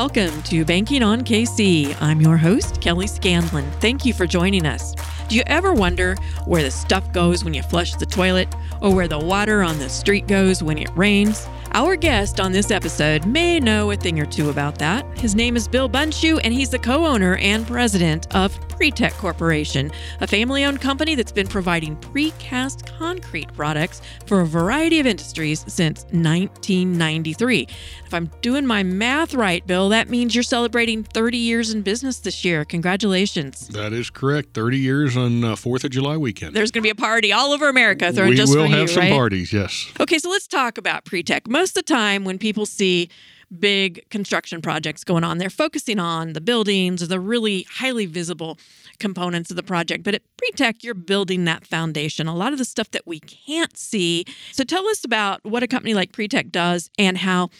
Welcome to Banking on KC. I'm your host, Kelly Scanlon. Thank you for joining us. Do you ever wonder where the stuff goes when you flush the toilet or where the water on the street goes when it rains? Our guest on this episode may know a thing or two about that. His name is Bill Bundschuh, and he's the co owner and president of Pretech Corporation, a family owned company that's been providing precast concrete products for a variety of industries since 1993. If I'm doing my math right, Bill, that means you're celebrating 30 years in business this year. Congratulations. That is correct. 30 years on uh, 4th of July weekend. There's going to be a party all over America thrown we just will for have you, some right? parties, yes. Okay, so let's talk about Pretech. Most of the time, when people see big construction projects going on, they're focusing on the buildings the really highly visible components of the project. But at Pretech, you're building that foundation, a lot of the stuff that we can't see. So tell us about what a company like Pretech does and how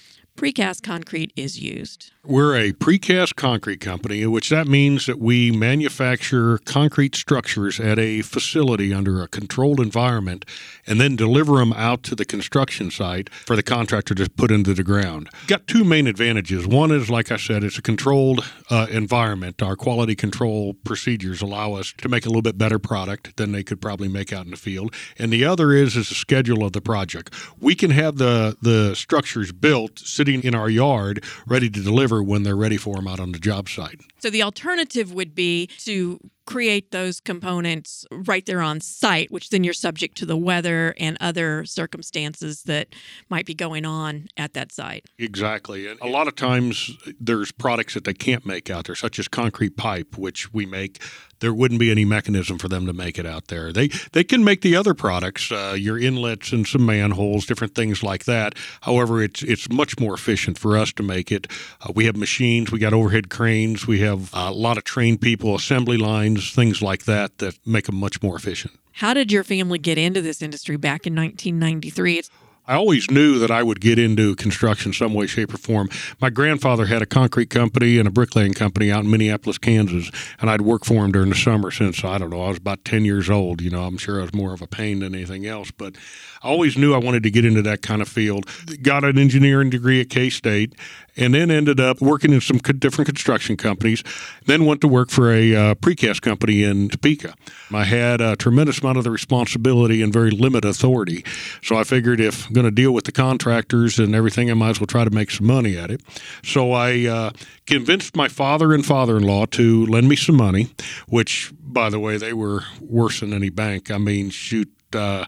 precast concrete is used. We're a precast concrete company, which that means that we manufacture concrete structures at a facility under a controlled environment and then deliver them out to the construction site for the contractor to put into the ground. Got two main advantages. One is, like I said, it's a controlled uh, environment. Our quality control procedures allow us to make a little bit better product than they could probably make out in the field. And the other is is the schedule of the project. We can have the the structures built sitting in our yard ready to deliver when they're ready for them out on the job site. So the alternative would be to create those components right there on site, which then you're subject to the weather and other circumstances that might be going on at that site. Exactly. And a lot of times there's products that they can't make out there, such as concrete pipe, which we make. There wouldn't be any mechanism for them to make it out there. They they can make the other products, uh, your inlets and some manholes, different things like that. However, it's it's much more efficient for us to make it. Uh, we have machines, we got overhead cranes, we have a lot of trained people, assembly lines, things like that that make them much more efficient. How did your family get into this industry back in 1993? It's I always knew that I would get into construction some way, shape, or form. My grandfather had a concrete company and a bricklaying company out in Minneapolis, Kansas, and I'd worked for him during the summer since I don't know I was about ten years old. You know, I'm sure I was more of a pain than anything else, but I always knew I wanted to get into that kind of field. Got an engineering degree at K State, and then ended up working in some different construction companies. Then went to work for a uh, precast company in Topeka. I had a tremendous amount of the responsibility and very limited authority, so I figured if I'm going to deal with the contractors and everything, I might as well try to make some money at it. So I uh, convinced my father and father-in-law to lend me some money, which, by the way, they were worse than any bank. I mean, shoot uh,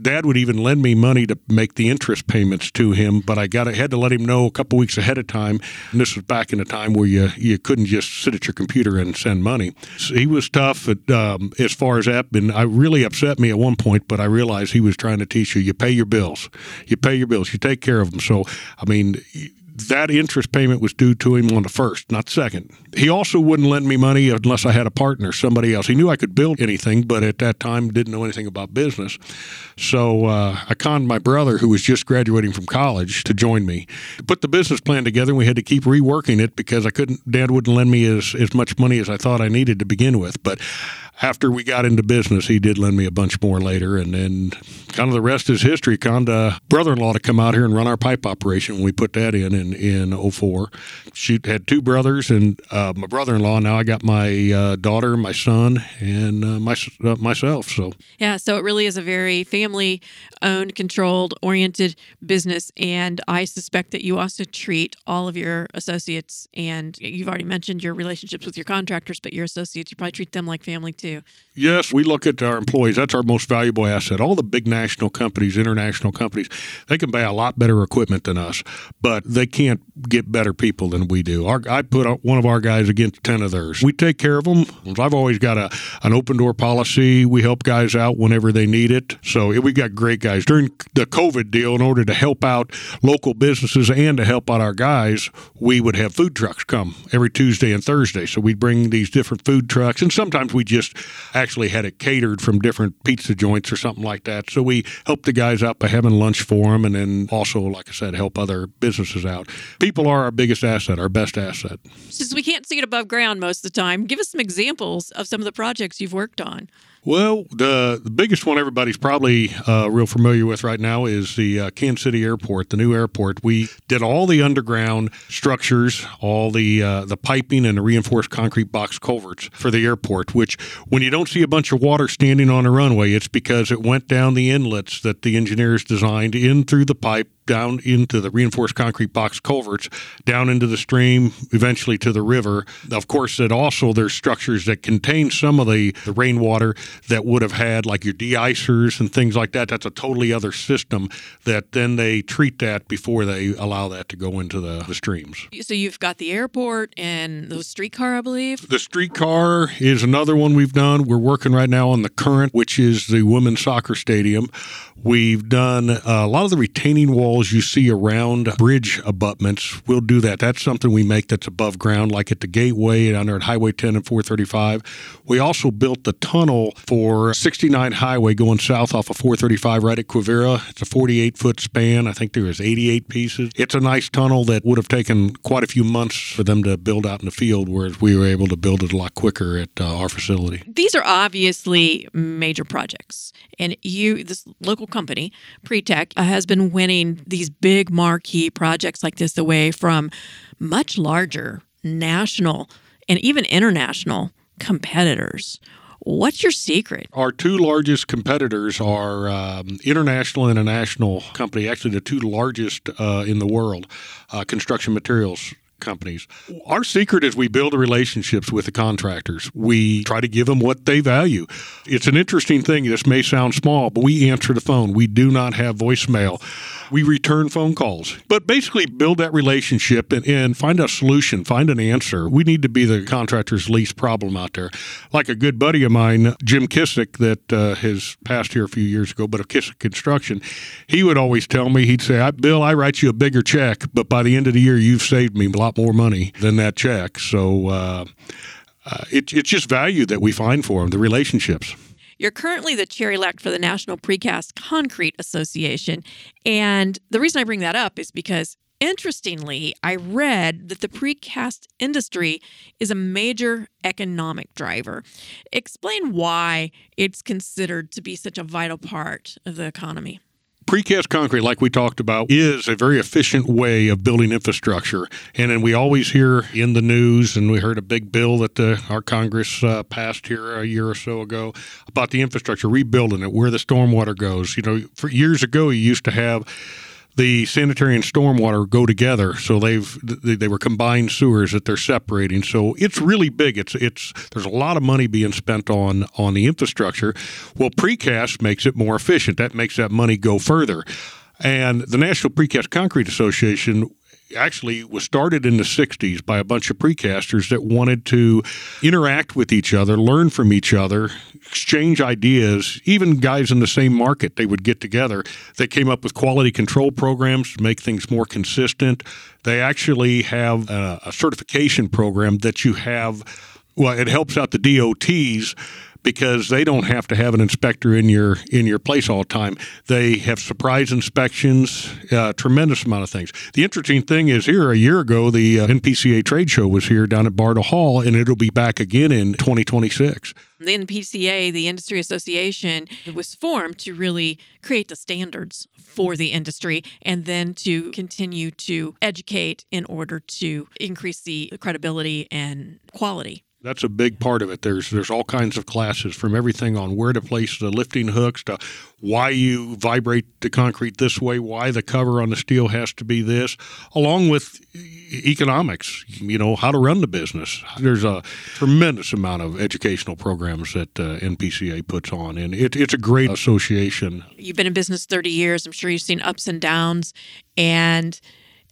dad would even lend me money to make the interest payments to him, but I got I had to let him know a couple weeks ahead of time. And this was back in a time where you you couldn't just sit at your computer and send money. So he was tough at, um, as far as that, and I really upset me at one point. But I realized he was trying to teach you: you pay your bills, you pay your bills, you take care of them. So I mean that interest payment was due to him on the first, not second. He also wouldn't lend me money unless I had a partner, somebody else. He knew I could build anything, but at that time didn't know anything about business. So uh, I conned my brother, who was just graduating from college, to join me. Put the business plan together, and we had to keep reworking it because I couldn't. Dad wouldn't lend me as as much money as I thought I needed to begin with, but after we got into business, he did lend me a bunch more later, and then kind of the rest is history. Conned a brother-in-law to come out here and run our pipe operation when we put that in in in 04. She had two brothers and uh, my brother-in-law. Now I got my uh, daughter, my son, and uh, my, uh, myself. So Yeah, so it really is a very family owned, controlled, oriented business. And I suspect that you also treat all of your associates, and you've already mentioned your relationships with your contractors, but your associates, you probably treat them like family too. Yes, we look at our employees. That's our most valuable asset. All the big national companies, international companies, they can buy a lot better equipment than us, but they can't get better people than we do. Our, I put one of our guys against 10 of theirs. We take care of them. I've always got a, an open door policy. We help guys out whenever they need it. So we got great guys. During the COVID deal, in order to help out local businesses and to help out our guys, we would have food trucks come every Tuesday and Thursday. So we'd bring these different food trucks, and sometimes we just actually had it catered from different pizza joints or something like that. So we help the guys out by having lunch for them, and then also, like I said, help other businesses out. People are our biggest asset, our best asset. Since we can't see it above ground most of the time, give us some examples of some of the projects you've worked on. Well, the, the biggest one everybody's probably uh, real familiar with right now is the uh, Kansas City Airport, the new airport. We did all the underground structures, all the uh, the piping and the reinforced concrete box culverts for the airport. Which, when you don't see a bunch of water standing on a runway, it's because it went down the inlets that the engineers designed in through the pipe down into the reinforced concrete box culverts, down into the stream, eventually to the river. Of course, it also there's structures that contain some of the, the rainwater that would have had like your de-icers and things like that. That's a totally other system that then they treat that before they allow that to go into the, the streams. So you've got the airport and the streetcar, I believe. The streetcar is another one we've done. We're working right now on the current, which is the women's soccer stadium. We've done uh, a lot of the retaining walls you see around bridge abutments. We'll do that. That's something we make that's above ground, like at the gateway under at Highway 10 and 435. We also built the tunnel for 69 Highway going south off of 435 right at Quivira. It's a 48 foot span. I think there is 88 pieces. It's a nice tunnel that would have taken quite a few months for them to build out in the field, whereas we were able to build it a lot quicker at uh, our facility. These are obviously major projects, and you, this local company, Pretech, has been winning these big marquee projects like this away from much larger national and even international competitors. What's your secret? Our two largest competitors are um, international and a national company, actually, the two largest uh, in the world, uh, construction materials companies. Our secret is we build relationships with the contractors. We try to give them what they value. It's an interesting thing. This may sound small, but we answer the phone. We do not have voicemail. We return phone calls. But basically, build that relationship and, and find a solution, find an answer. We need to be the contractor's least problem out there. Like a good buddy of mine, Jim Kissick, that uh, has passed here a few years ago, but of Kissick Construction, he would always tell me, he'd say, Bill, I write you a bigger check, but by the end of the year, you've saved me a lot more money than that check. So uh, uh, it, it's just value that we find for them, the relationships. You're currently the chair elect for the National Precast Concrete Association. And the reason I bring that up is because Interestingly, I read that the precast industry is a major economic driver. Explain why it's considered to be such a vital part of the economy. Precast concrete, like we talked about, is a very efficient way of building infrastructure. And then we always hear in the news, and we heard a big bill that uh, our Congress uh, passed here a year or so ago about the infrastructure, rebuilding it, where the stormwater goes. You know, for years ago, you used to have the sanitary and stormwater go together. So they've they were combined sewers that they're separating. So it's really big. It's it's there's a lot of money being spent on on the infrastructure. Well, precast makes it more efficient. That makes that money go further. And the National Precast Concrete Association actually was started in the 60s by a bunch of precasters that wanted to interact with each other, learn from each other, exchange ideas. Even guys in the same market, they would get together. They came up with quality control programs to make things more consistent. They actually have a, a certification program that you have. Well, it helps out the DOTs because they don't have to have an inspector in your in your place all the time. They have surprise inspections, uh, tremendous amount of things. The interesting thing is here a year ago the uh, NPCA trade show was here down at Bartle Hall, and it'll be back again in 2026. The NPCA, the industry association, was formed to really create the standards for the industry and then to continue to educate in order to increase the credibility and quality that's a big part of it. There's there's all kinds of classes from everything on where to place the lifting hooks to why you vibrate the concrete this way, why the cover on the steel has to be this, along with economics, you know, how to run the business. There's a tremendous amount of educational programs that uh, NPCA puts on, and it, it's a great association. You've been in business 30 years. I'm sure you've seen ups and downs. And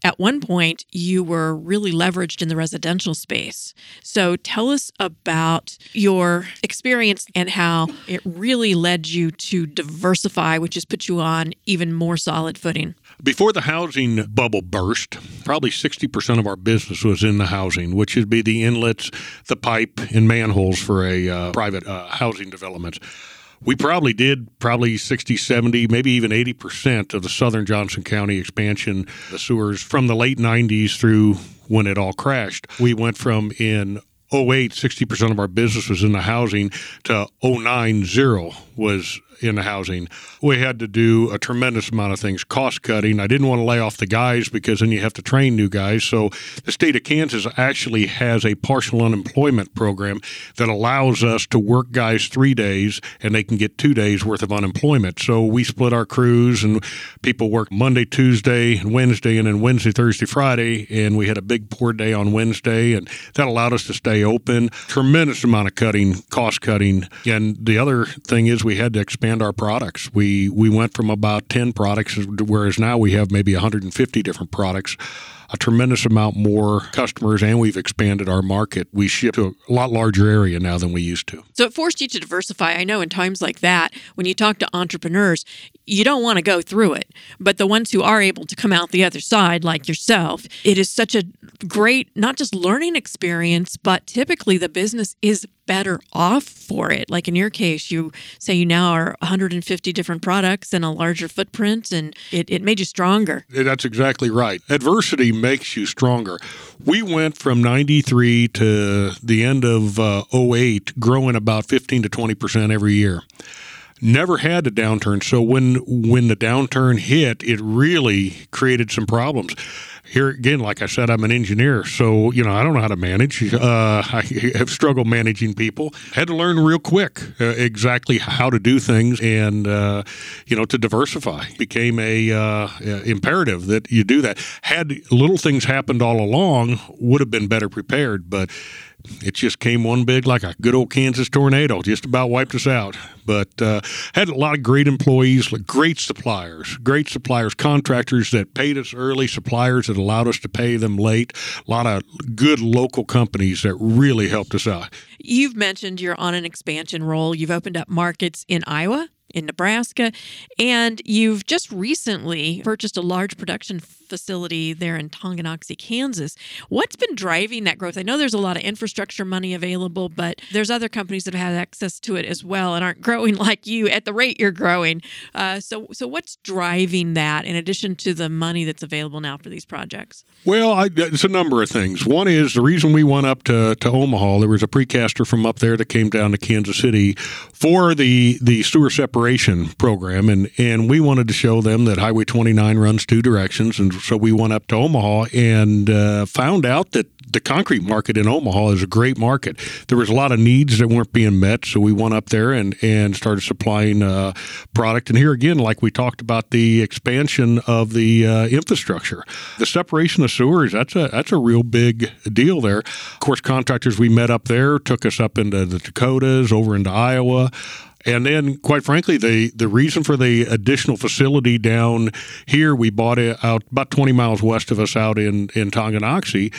at one point you were really leveraged in the residential space. So tell us about your experience and how it really led you to diversify, which has put you on even more solid footing. Before the housing bubble burst, probably 60% of our business was in the housing, which would be the inlets, the pipe, and manholes for a uh, private uh, housing development we probably did probably 60, 70, maybe even 80% of the southern Johnson County expansion, the sewers from the late 90s through when it all crashed. We went from in 08, 60% of our business was in the housing to 09, zero was in the housing. We had to do a tremendous amount of things, cost cutting. I didn't want to lay off the guys because then you have to train new guys. So the state of Kansas actually has a partial unemployment program that allows us to work guys three days and they can get two days worth of unemployment. So we split our crews and people work Monday, Tuesday, and Wednesday, and then Wednesday, Thursday, Friday. And we had a big pour day on Wednesday, and that allowed us to stay open. Tremendous amount of cutting, cost cutting. And the other thing is we had to expand expand our products. We we went from about 10 products whereas now we have maybe 150 different products a tremendous amount more customers and we've expanded our market. We ship to a lot larger area now than we used to. So it forced you to diversify. I know in times like that, when you talk to entrepreneurs, you don't want to go through it. But the ones who are able to come out the other side, like yourself, it is such a great, not just learning experience, but typically the business is better off for it. Like in your case, you say you now are 150 different products and a larger footprint, and it, it made you stronger. That's exactly right. Adversity makes you stronger. We went from 93 to the end of uh, 08, growing about 15 to 20% every year never had a downturn. So when when the downturn hit, it really created some problems. Here again, like I said, I'm an engineer, so you know I don't know how to manage. Uh, I have struggled managing people. Had to learn real quick uh, exactly how to do things, and uh, you know to diversify became a uh, imperative that you do that. Had little things happened all along, would have been better prepared, but it just came one big like a good old Kansas tornado, just about wiped us out. But uh, had a lot of great employees, great suppliers, great suppliers, contractors that paid us early, suppliers that allowed us to pay them late. A lot of good local companies that really helped us out. You've mentioned you're on an expansion role. You've opened up markets in Iowa, in Nebraska, and you've just recently purchased a large production facility there in Tonganoxie, Kansas. What's been driving that growth? I know there's a lot of infrastructure money available, but there's other companies that have had access to it as well and aren't growing like you at the rate you're growing. Uh, so, so what's driving that in addition to the money that's available now for these projects? Well, I, it's a number of things. One is the reason we went up to, to Omaha. There was a precaster from up there that came down to Kansas City for the the sewer separation program, and and we wanted to show them that Highway 29 runs two directions, and so we went up to Omaha and uh, found out that the concrete market in Omaha is a great market. There was a lot of needs that weren't being met, so we went up there and and started supplying uh, product. And here again, like we talked about the expansion of the uh, infrastructure, the separation of sewers. That's a that's a real big deal there. Of course, contractors we met up there took us up into the Dakotas, over into Iowa. And then, quite frankly, the, the reason for the additional facility down here, we bought it out about 20 miles west of us out in, in Tonganoxie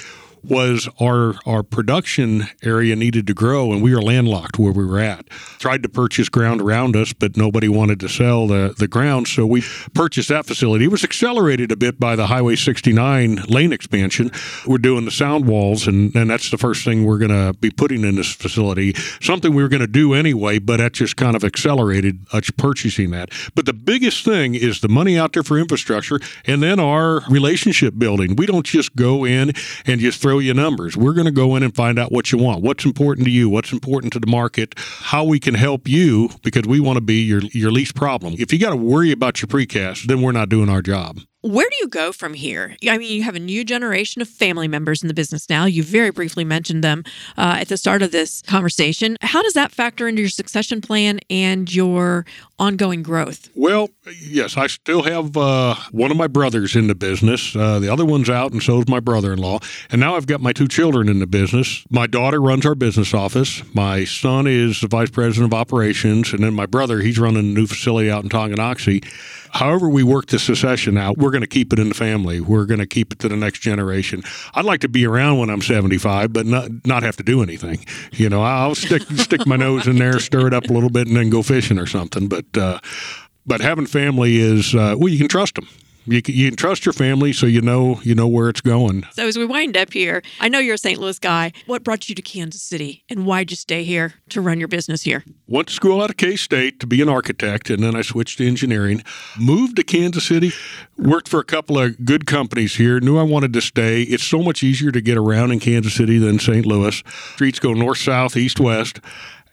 was our our production area needed to grow, and we were landlocked where we were at. Tried to purchase ground around us, but nobody wanted to sell the the ground, so we purchased that facility. It was accelerated a bit by the Highway 69 lane expansion. We're doing the sound walls, and and that's the first thing we're going to be putting in this facility. Something we were going to do anyway, but that just kind of accelerated us purchasing that. But the biggest thing is the money out there for infrastructure, and then our relationship building. We don't just go in and just throw you numbers. We're going to go in and find out what you want, what's important to you, what's important to the market, how we can help you because we want to be your your least problem. If you got to worry about your precast, then we're not doing our job. Where do you go from here? I mean, you have a new generation of family members in the business now. You very briefly mentioned them uh, at the start of this conversation. How does that factor into your succession plan and your ongoing growth? Well, yes, I still have uh, one of my brothers in the business. Uh, the other one's out, and so is my brother in law. And now I've got my two children in the business. My daughter runs our business office. My son is the vice president of operations. And then my brother, he's running a new facility out in Tonganoxie. However, we work the succession out, we're going to keep it in the family. We're going to keep it to the next generation. I'd like to be around when I'm 75, but not not have to do anything. You know, I'll stick stick my nose in there, stir it up a little bit, and then go fishing or something. But uh, but having family is uh, well, you can trust them You can, you can trust your family, so you know you know where it's going. So as we wind up here, I know you're a St. Louis guy. What brought you to Kansas City, and why'd you stay here to run your business here? Went to school out of K State to be an architect, and then I switched to engineering. Moved to Kansas City, worked for a couple of good companies here. Knew I wanted to stay. It's so much easier to get around in Kansas City than St. Louis. Streets go north, south, east, west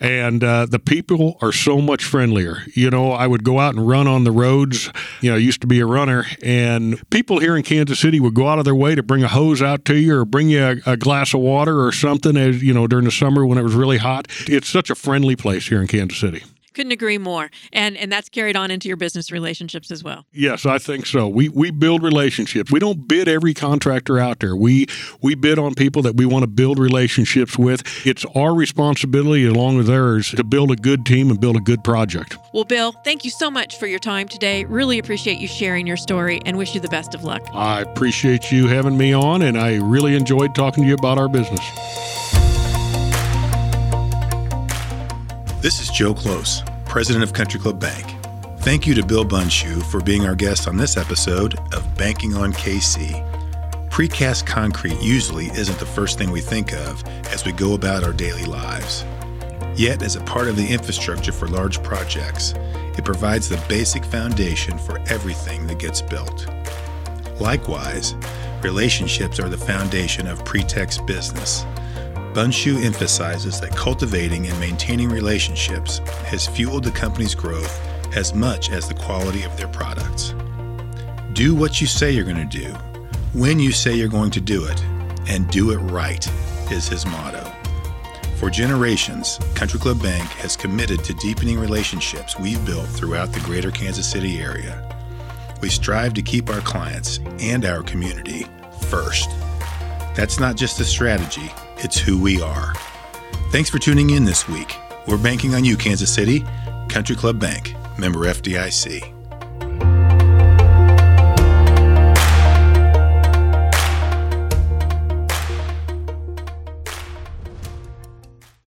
and uh, the people are so much friendlier. You know, I would go out and run on the roads. You know, I used to be a runner, and people here in Kansas City would go out of their way to bring a hose out to you or bring you a, a glass of water or something. As you know, during the summer when it was really hot, it's such a friendly place here in Kansas City. Couldn't agree more. And and that's carried on into your business relationships as well. Yes, I think so. We we build relationships. We don't bid every contractor out there. We we bid on people that we want to build relationships with. It's our responsibility along with theirs to build a good team and build a good project. Well, Bill, thank you so much for your time today. Really appreciate you sharing your story and wish you the best of luck. I appreciate you having me on and I really enjoyed talking to you about our business. This is Joe Close, President of Country Club Bank. Thank you to Bill Bundschuh for being our guest on this episode of Banking on KC. Precast concrete usually isn't the first thing we think of as we go about our daily lives. Yet, as a part of the infrastructure for large projects, it provides the basic foundation for everything that gets built. Likewise, relationships are the foundation of Pretech's business Bundschuh emphasizes that cultivating and maintaining relationships has fueled the company's growth as much as the quality of their products. Do what you say you're going to do, when you say you're going to do it, and do it right, is his motto. For generations, Country Club Bank has committed to deepening relationships we've built throughout the greater Kansas City area. We strive to keep our clients and our community first. That's not just a strategy, it's who we are. Thanks for tuning in this week. We're banking on you, Kansas City. Country Club Bank, member FDIC.